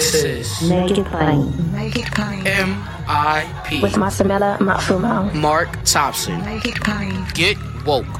This is Make it plain. Make it plain. MIP. With Masamela Matfumo. Mark Thompson. Make it plain. Get woke.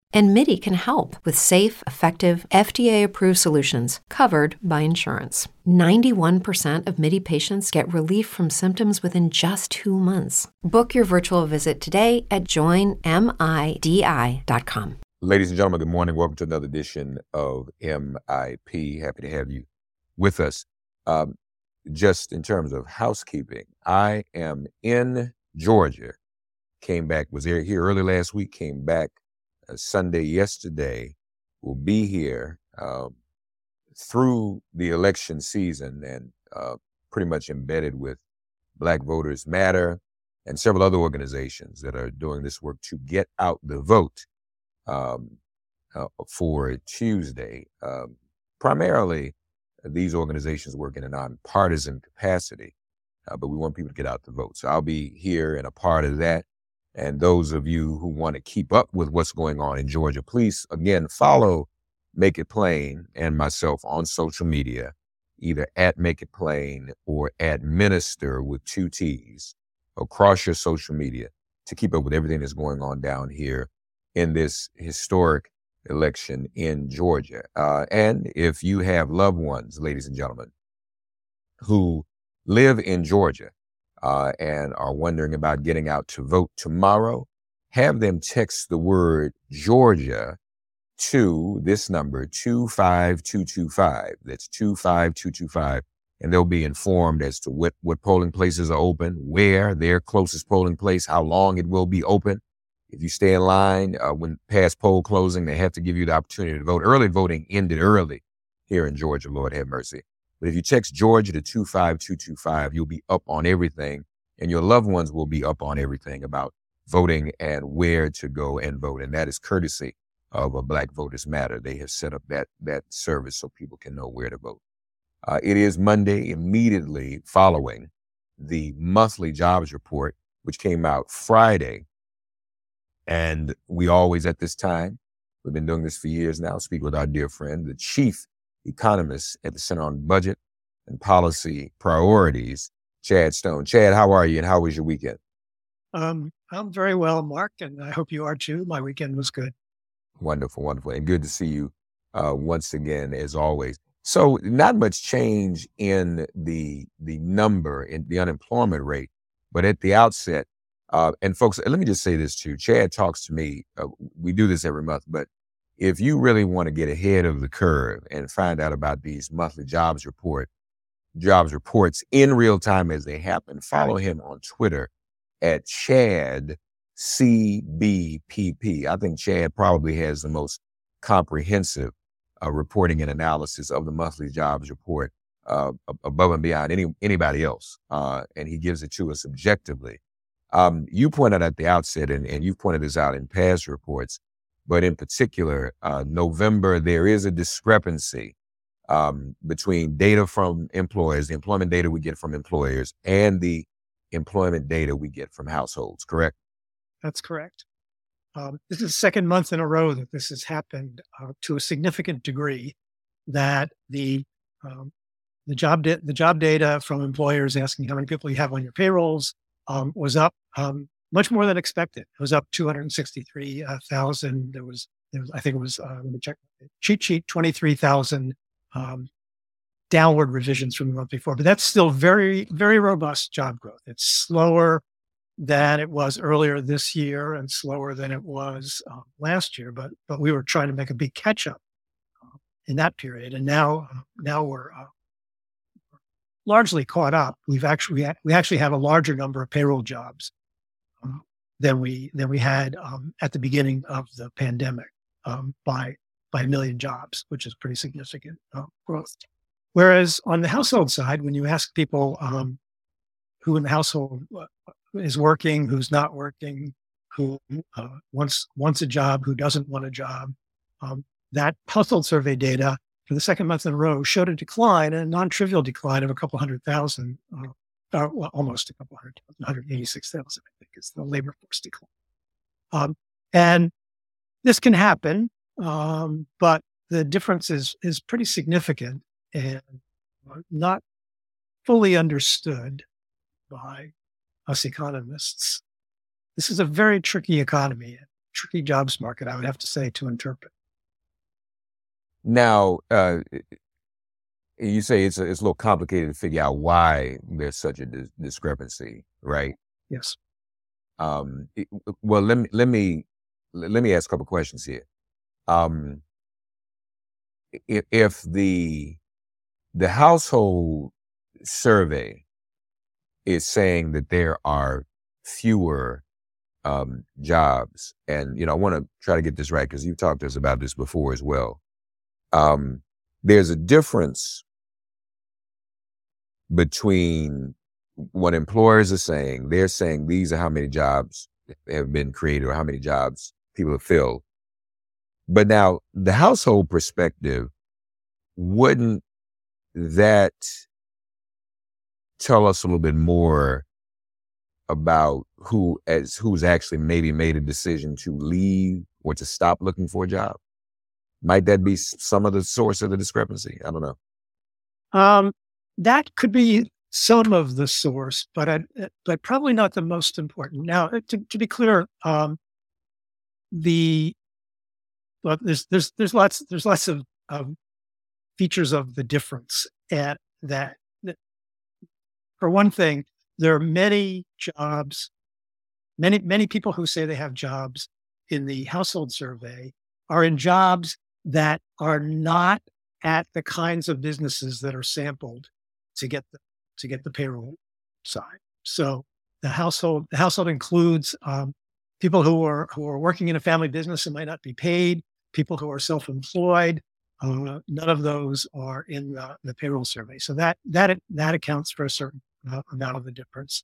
And MIDI can help with safe, effective, FDA approved solutions covered by insurance. 91% of MIDI patients get relief from symptoms within just two months. Book your virtual visit today at joinmidi.com. Ladies and gentlemen, good morning. Welcome to another edition of MIP. Happy to have you with us. Um, just in terms of housekeeping, I am in Georgia. Came back, was here, early last week, came back Sunday yesterday. Will be here um, through the election season and uh, pretty much embedded with Black Voters Matter and several other organizations that are doing this work to get out the vote um, uh, for Tuesday. Um, primarily, these organizations work in a nonpartisan capacity, uh, but we want people to get out the vote. So I'll be here and a part of that. And those of you who want to keep up with what's going on in Georgia, please again follow Make It Plain and myself on social media, either at Make It Plain or at Minister with two T's across your social media to keep up with everything that's going on down here in this historic election in Georgia. Uh, and if you have loved ones, ladies and gentlemen, who live in Georgia uh, and are wondering about getting out to vote tomorrow, have them text the word Georgia to this number 25225. That's 25225. And they'll be informed as to what, what polling places are open, where their closest polling place, how long it will be open. If you stay in line uh, when past poll closing, they have to give you the opportunity to vote. Early voting ended early here in Georgia, Lord have mercy. But if you text Georgia to 25225, you'll be up on everything, and your loved ones will be up on everything about voting and where to go and vote. And that is courtesy of a Black Voters Matter. They have set up that, that service so people can know where to vote. Uh, it is Monday immediately following the monthly jobs report, which came out Friday. And we always, at this time, we've been doing this for years now, speak with our dear friend, the chief economist at the Center on Budget and Policy Priorities, Chad Stone. Chad, how are you and how was your weekend? Um, I'm very well, Mark, and I hope you are too. My weekend was good. Wonderful, wonderful, and good to see you uh, once again, as always. So, not much change in the the number in the unemployment rate, but at the outset, uh, and folks, let me just say this too. Chad talks to me. Uh, we do this every month, but if you really want to get ahead of the curve and find out about these monthly jobs report jobs reports in real time as they happen, follow him on Twitter at Chad CBPP. I think Chad probably has the most comprehensive uh, reporting and analysis of the monthly jobs report uh, above and beyond any anybody else, uh, and he gives it to us objectively. Um, you pointed at the outset, and, and you've pointed this out in past reports, but in particular, uh, November there is a discrepancy um, between data from employers, the employment data we get from employers, and the employment data we get from households. Correct? That's correct. Um, this is the second month in a row that this has happened uh, to a significant degree that the um, the job da- the job data from employers asking how many people you have on your payrolls um, was up um, much more than expected. It was up 263,000. There was, there was, I think it was, uh, let me check, cheat sheet, 23,000 um, downward revisions from the month before, but that's still very, very robust job growth. It's slower than it was earlier this year and slower than it was uh, last year, but, but we were trying to make a big catch up uh, in that period. And now, now we're uh, largely caught up. We've actually, we actually have a larger number of payroll jobs um, than we, than we had um, at the beginning of the pandemic um, by, by a million jobs, which is pretty significant uh, growth. Whereas on the household side, when you ask people um, who in the household uh, is working, who's not working, who uh, wants wants a job, who doesn't want a job, um, that household survey data for the second month in a row showed a decline, a non-trivial decline of a couple hundred thousand, uh, uh, well, almost a couple hundred, 186,000, I think is the labor force decline. Um, and this can happen, um, but the difference is is pretty significant and not fully understood by us economists. This is a very tricky economy, a tricky jobs market, I would have to say, to interpret. Now, uh, you say it's a, it's a little complicated to figure out why there's such a dis- discrepancy, right? Yes. Um, it, well, let me let me let me ask a couple questions here. Um, if, if the the household survey is saying that there are fewer um, jobs. And, you know, I want to try to get this right because you've talked to us about this before as well. Um, there's a difference between what employers are saying. They're saying these are how many jobs have been created or how many jobs people have filled. But now the household perspective wouldn't that tell us a little bit more about who as who's actually maybe made a decision to leave or to stop looking for a job? Might that be some of the source of the discrepancy? I don't know. Um, that could be some of the source, but I, but probably not the most important. Now, uh, to, to be clear, um, the well, there's there's there's lots there's lots of, of features of the difference at that for one thing, there are many jobs, many, many people who say they have jobs in the household survey are in jobs that are not at the kinds of businesses that are sampled to get the to get the payroll side. So the household the household includes um, people who are who are working in a family business and might not be paid, people who are self-employed, uh, none of those are in the, the, payroll survey. So that that that accounts for a certain uh, amount of the difference.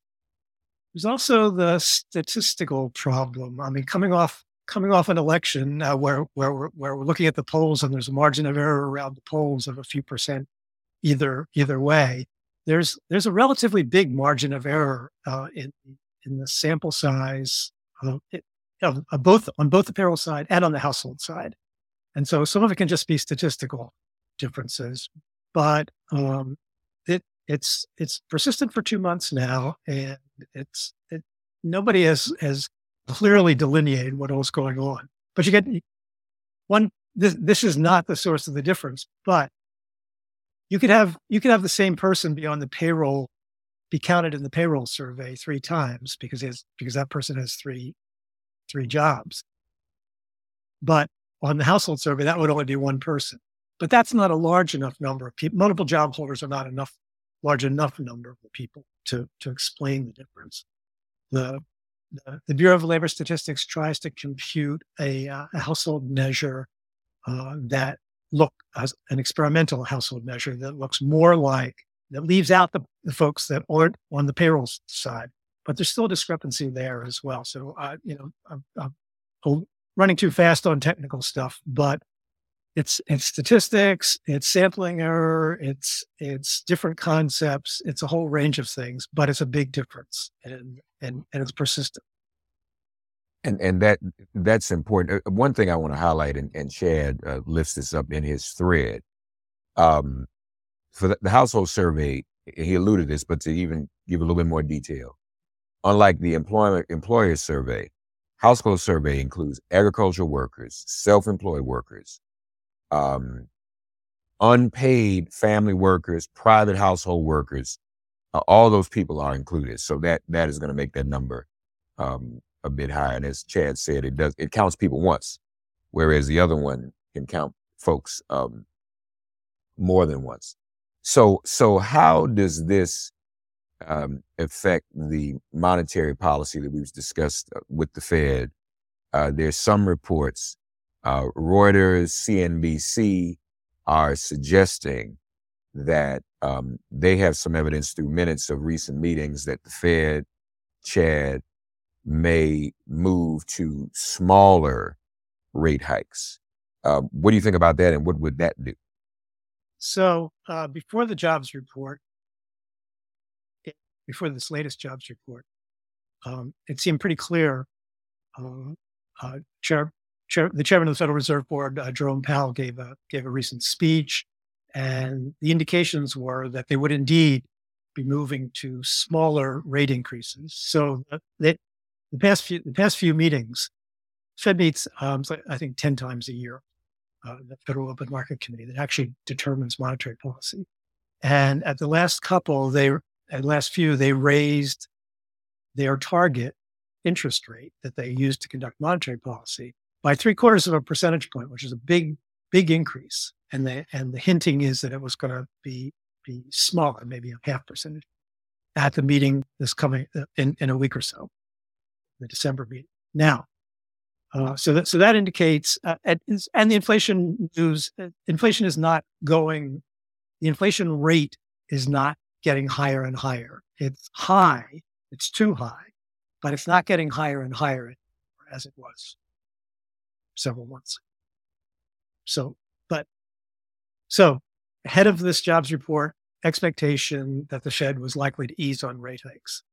There's also the statistical problem. I mean, coming off coming off an election uh, where where we're, where we're looking at the polls and there's a margin of error around the polls of a few percent either either way. There's there's a relatively big margin of error uh, in in the sample size of, of, of both on both the payroll side and on the household side. And so some of it can just be statistical differences, but um, it it's it's persistent for two months now, and it's it, nobody has has clearly delineated what was going on. But you get one. This this is not the source of the difference, but you could have you could have the same person be on the payroll, be counted in the payroll survey three times because has because that person has three three jobs. But on the household survey, that would only be one person. But that's not a large enough number of people. Multiple job holders are not enough, large enough number of people to, to explain the difference. The, the, the Bureau of Labor Statistics tries to compute a, uh, a household measure uh, that look as an experimental household measure that looks more like that leaves out the, the folks that aren't on the payroll side, but there's still a discrepancy there as well. So, uh, you know, I'm, I'm running too fast on technical stuff, but it's it's statistics, it's sampling error, it's it's different concepts, it's a whole range of things, but it's a big difference and and and it's persistent. And and that that's important. Uh, one thing I want to highlight, and, and Chad uh, lifts this up in his thread. Um, for the, the household survey, he alluded to this, but to even give a little bit more detail, unlike the employment employer survey, household survey includes agricultural workers, self-employed workers, um, unpaid family workers, private household workers. Uh, all those people are included. So that that is going to make that number um, a bit higher. And as Chad said, it does it counts people once, whereas the other one can count folks um, more than once. So so how does this um, affect the monetary policy that we've discussed uh, with the Fed? Uh, there's some reports, uh, Reuters, CNBC are suggesting that um, they have some evidence through minutes of recent meetings that the Fed, Chad, may move to smaller rate hikes. Uh, what do you think about that, and what would that do? So, uh, before the jobs report, before this latest jobs report, um, it seemed pretty clear. Uh, uh Chair, Chair, the chairman of the Federal Reserve Board, uh, Jerome Powell, gave a gave a recent speech, and the indications were that they would indeed be moving to smaller rate increases. So, that the past few the past few meetings, Fed meets um, I think ten times a year. Uh, the Federal Open Market Committee that actually determines monetary policy, and at the last couple, they at last few they raised their target interest rate that they use to conduct monetary policy by three quarters of a percentage point, which is a big big increase. And the and the hinting is that it was going to be be smaller, maybe a half percentage, at the meeting this coming uh, in in a week or so the December meeting. Now, uh, so that so that indicates, uh, and, and the inflation news, uh, inflation is not going. The inflation rate is not getting higher and higher. It's high. It's too high, but it's not getting higher and higher as it was several months. So, but so ahead of this jobs report, expectation that the Fed was likely to ease on rate hikes.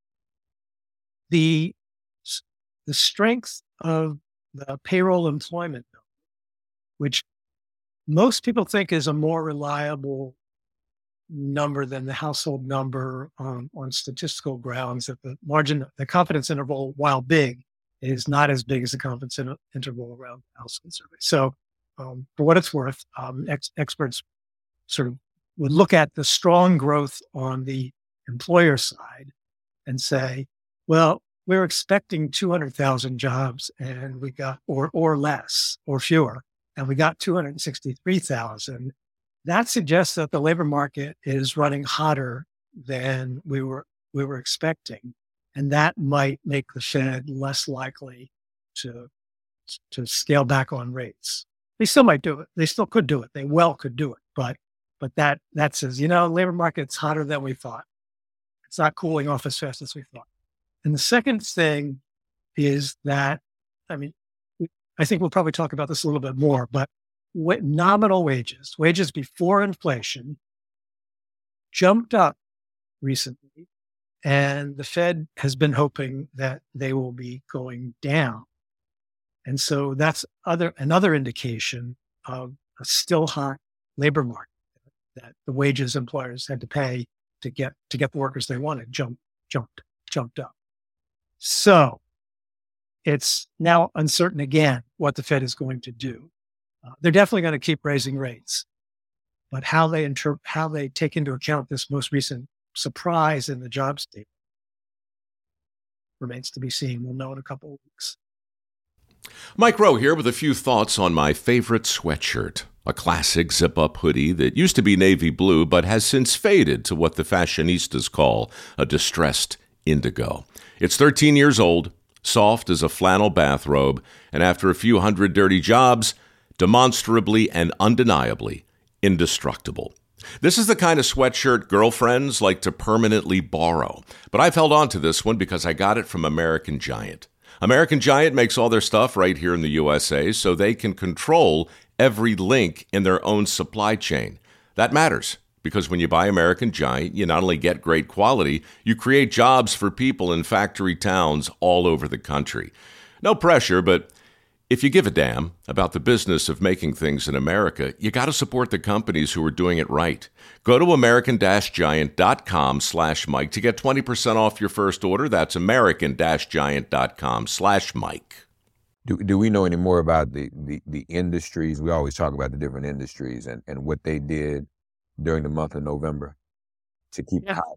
The the strength of the payroll employment number, which most people think is a more reliable number than the household number um, on statistical grounds that the margin, the confidence interval, while big, is not as big as the confidence interval around the household survey. So, um, for what it's worth, um, ex- experts sort of would look at the strong growth on the employer side and say, well, we're expecting 200,000 jobs and we got, or, or less or fewer, and we got 263,000. That suggests that the labor market is running hotter than we were, we were expecting. And that might make the Fed less likely to, to scale back on rates. They still might do it. They still could do it. They well could do it. But, but that, that says, you know, labor market's hotter than we thought. It's not cooling off as fast as we thought. And the second thing is that, I mean, I think we'll probably talk about this a little bit more, but nominal wages, wages before inflation, jumped up recently. And the Fed has been hoping that they will be going down. And so that's other another indication of a still high labor market that the wages employers had to pay to get to get the workers they wanted jumped jumped jumped up. So it's now uncertain again what the Fed is going to do. Uh, they're definitely going to keep raising rates, but how they inter- how they take into account this most recent surprise in the jobs data remains to be seen. We'll know in a couple of weeks. Mike Rowe here with a few thoughts on my favorite sweatshirt. A classic zip up hoodie that used to be navy blue but has since faded to what the fashionistas call a distressed indigo. It's 13 years old, soft as a flannel bathrobe, and after a few hundred dirty jobs, demonstrably and undeniably indestructible. This is the kind of sweatshirt girlfriends like to permanently borrow, but I've held on to this one because I got it from American Giant. American Giant makes all their stuff right here in the USA so they can control every link in their own supply chain. That matters because when you buy American Giant, you not only get great quality, you create jobs for people in factory towns all over the country. No pressure, but If you give a damn about the business of making things in America, you got to support the companies who are doing it right. Go to american-giant.com slash Mike to get 20% off your first order. That's american-giant.com slash Mike. Do, do we know any more about the, the, the industries? We always talk about the different industries and, and what they did during the month of November to keep Yeah. high.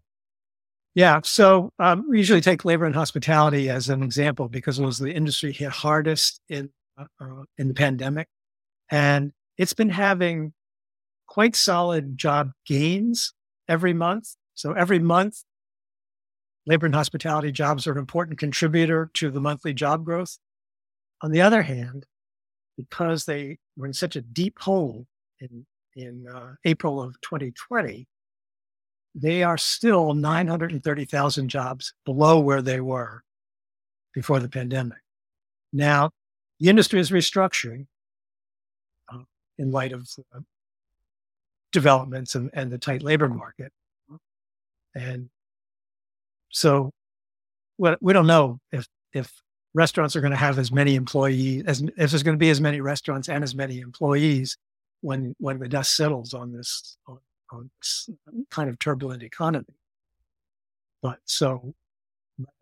Yeah. So um, we usually take labor and hospitality as an example because it was the industry hit hardest in uh, uh, in the pandemic, and it's been having quite solid job gains every month. So every month, labor and hospitality jobs are an important contributor to the monthly job growth. On the other hand, because they were in such a deep hole in in uh, April of 2020, they are still 930,000 jobs below where they were before the pandemic. Now, the industry is restructuring uh, in light of uh, developments and, and the tight labor market. And so we, don't know if, if restaurants are going to have as many employees, as, if there's going to be as many restaurants and as many employees when, when the dust settles on this, on, on this kind of turbulent economy. But so,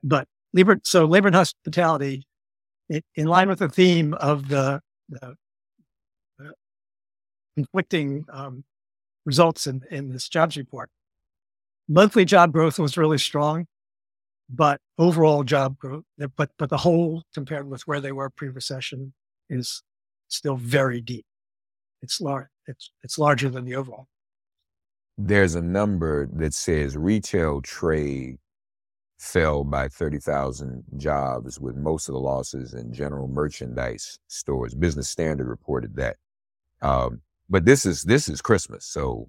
but labor, so labor and hospitality, in, in line with the theme of the, the, the conflicting um, results in, in this jobs report, monthly job growth was really strong, but overall job growth, but but the whole compared with where they were pre-recession is still very deep. It's large. It's it's larger than the overall. There's a number that says retail trade fell by 30,000 jobs, with most of the losses in general merchandise stores. Business Standard reported that. Um, but this is this is Christmas, so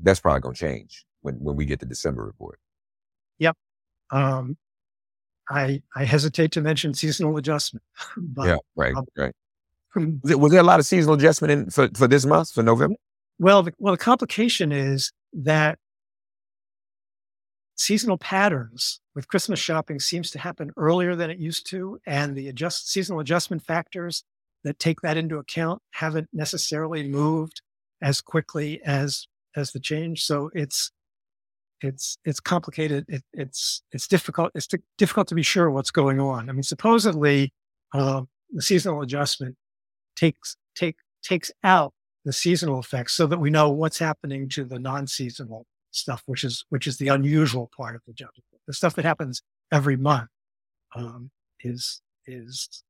that's probably going to change when when we get the December report. Yep. Um, I I hesitate to mention seasonal adjustment, but yeah, right, um, right. Was, there a lot of seasonal adjustment in for, for this month for November? Well, the, well, the complication is that seasonal patterns with Christmas shopping seems to happen earlier than it used to, and the adjust seasonal adjustment factors that take that into account haven't necessarily moved as quickly as as the change. So it's it's it's complicated. It, it's it's difficult. It's di- difficult to be sure what's going on. I mean, supposedly um, the seasonal adjustment takes take takes out the seasonal effects so that we know what's happening to the non-seasonal stuff, which is which is the unusual part of the job. The stuff that happens every month um, is is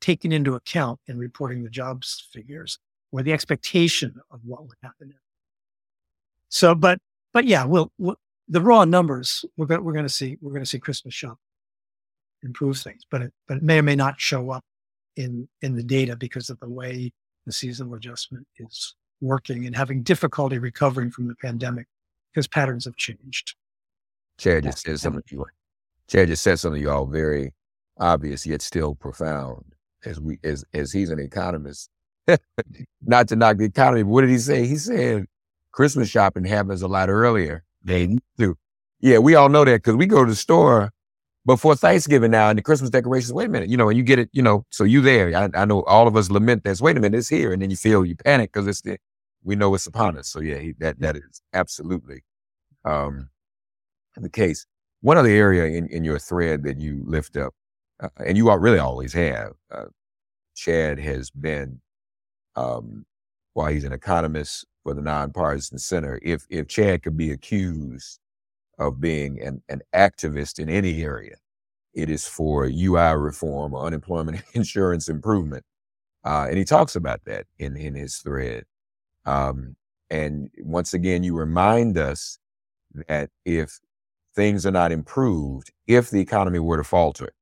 taken into account in reporting the jobs figures or the expectation of what would happen. So, but but yeah, we'll, we'll the raw numbers we're going we're going to see we're going to see Christmas shop improve things, but it but it may or may not show up in in the data because of the way the seasonal adjustment is working and having difficulty recovering from the pandemic because patterns have changed. Chad just said something you. Chad just said something to you all very obvious yet still profound. As we as as he's an economist, not to knock the economy, but what did he say? He said Christmas shopping happens a lot earlier. They do. Yeah, we all know that because we go to the store before Thanksgiving now and the Christmas decorations. Wait a minute, you know, and you get it, you know, so you there. I, I know all of us lament this. Wait a minute, it's here, and then you feel you panic because it's the, we know it's upon us. So yeah, he, that that is absolutely um, the case. One other area in, in your thread that you lift up, uh, and you are really always have, uh, Chad has been, um, while he's an economist for the Nonpartisan Center, if if Chad could be accused of being an, an activist in any area, it is for UI reform or unemployment insurance improvement. Uh, and he talks about that in, in his thread. Um, and once again, you remind us that if things are not improved, if the economy were to falter,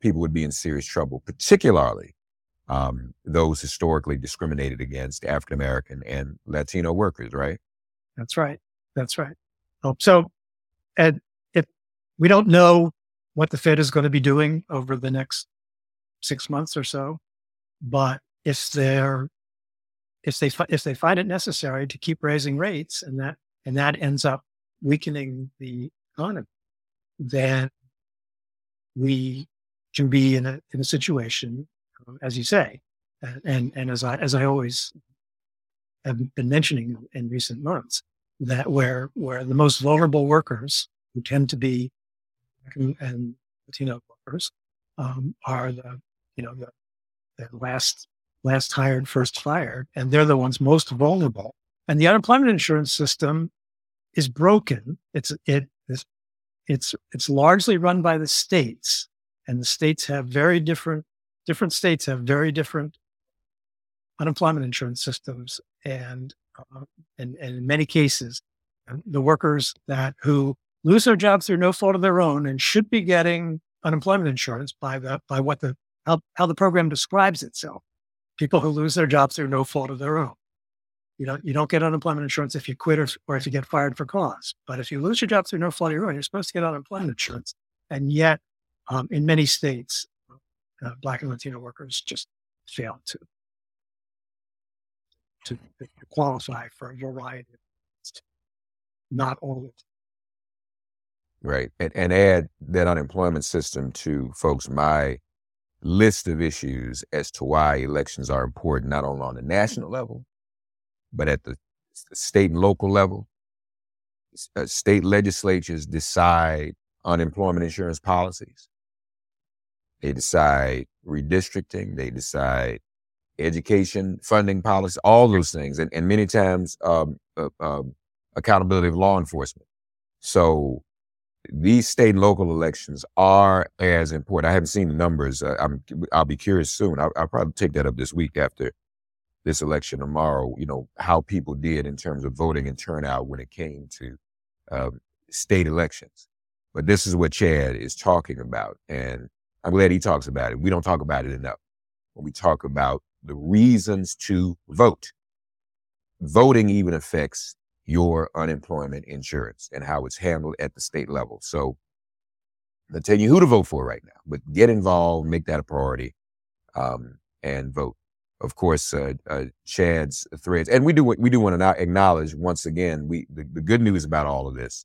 people would be in serious trouble, particularly um, those historically discriminated against African American and Latino workers, right? That's right. That's right. Oh, So, and if we don't know what the Fed is going to be doing over the next six months or so, but if they're if they if they find it necessary to keep raising rates and that and that ends up weakening the economy, then we can be in a in a situation as you say, and and as I as I always have been mentioning in recent months, that where where the most vulnerable workers who tend to be American and Latino workers um, are the you know the, the last last hired first fired and they're the ones most vulnerable. And the unemployment insurance system is broken. It's it is it's it's largely run by the states and the states have very different different states have very different unemployment insurance systems and and, and in many cases the workers that who lose their jobs through no fault of their own and should be getting unemployment insurance by the by what the how, how the program describes itself. People who lose their jobs through no fault of their own. You don't you don't get unemployment insurance if you quit or, or if you get fired for cause. But if you lose your job through no fault of your own you're supposed to get unemployment insurance. And yet um, in many states uh, black and latino workers just fail to to, to qualify for a variety of things, not all Right. And, and add that unemployment system to folks, my list of issues as to why elections are important, not only on the national level, but at the state and local level. Uh, state legislatures decide unemployment insurance policies. They decide redistricting. They decide education funding policy, all those things. And, and many times, um, uh, uh, accountability of law enforcement. So these state and local elections are as important. I haven't seen the numbers. Uh, I'm, I'll be curious soon. I'll, I'll, probably take that up this week after this election tomorrow. You know how people did in terms of voting and turnout when it came to um, state elections. But this is what Chad is talking about, and I'm glad he talks about it. We don't talk about it enough when we talk about the reasons to vote. Voting even affects your unemployment insurance and how it's handled at the state level. So I'll tell you who to vote for right now, but get involved, make that a priority, um, and vote. Of course, uh, uh, Chad's threads, and we do we do want to acknowledge once again. We the, the good news about all of this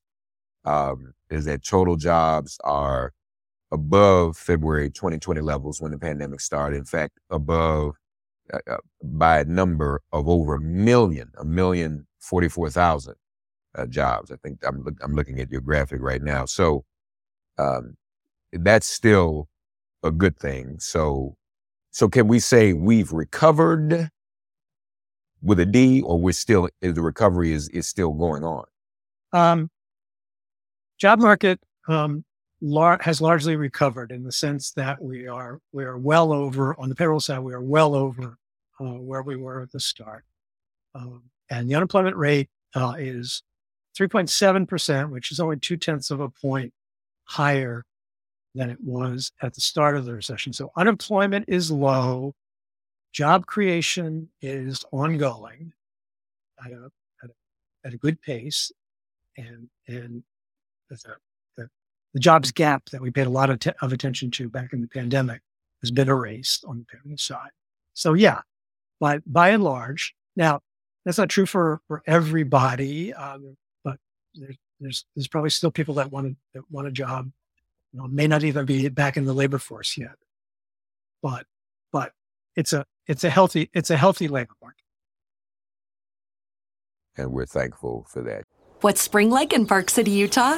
um, is that total jobs are above February 2020 levels when the pandemic started. In fact, above uh, uh by a number of over a million, a million 44,000 uh, jobs. I think I'm, I'm looking at your graphic right now. So um, that's still a good thing. So, so can we say we've recovered with a D or we're still, the recovery is, is still going on? Um, job market um, lar- has largely recovered in the sense that we are we are well over on the payroll side. We are well over uh, where we were at the start. Um, and the unemployment rate uh, is 3.7%, which is only two tenths of a point higher than it was at the start of the recession. So unemployment is low, job creation is ongoing at a, at a, at a good pace, and and the, the, the, jobs gap that we paid a lot of, te- of attention to back in the pandemic has been erased on the payroll side. So yeah, by by and large, now that's not true for for everybody, um, but there's, there's there's probably still people that want a, that want a job, you know, may not even be back in the labor force yet. But but it's a it's a healthy it's a healthy labor market. And we're thankful for that. What's spring like in Park City, Utah?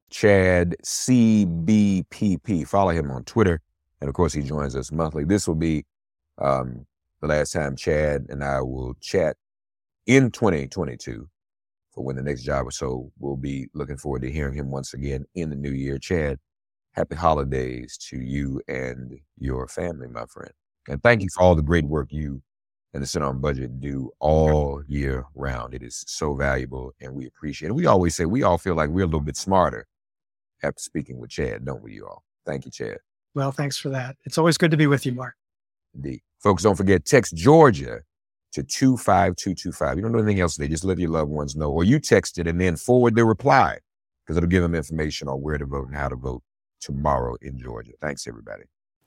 Chad CBPP. Follow him on Twitter. And of course, he joins us monthly. This will be um, the last time Chad and I will chat in 2022 for when the next job or so. We'll be looking forward to hearing him once again in the new year. Chad, happy holidays to you and your family, my friend. And thank you for all the great work you and the Center on Budget do all year round. It is so valuable and we appreciate it. We always say we all feel like we're a little bit smarter after speaking with Chad, don't we, you all? Thank you, Chad. Well, thanks for that. It's always good to be with you, Mark. Indeed. Folks, don't forget, text Georgia to 25225. You don't know anything else today. Just let your loved ones know. Or you text it and then forward the reply because it'll give them information on where to vote and how to vote tomorrow in Georgia. Thanks, everybody.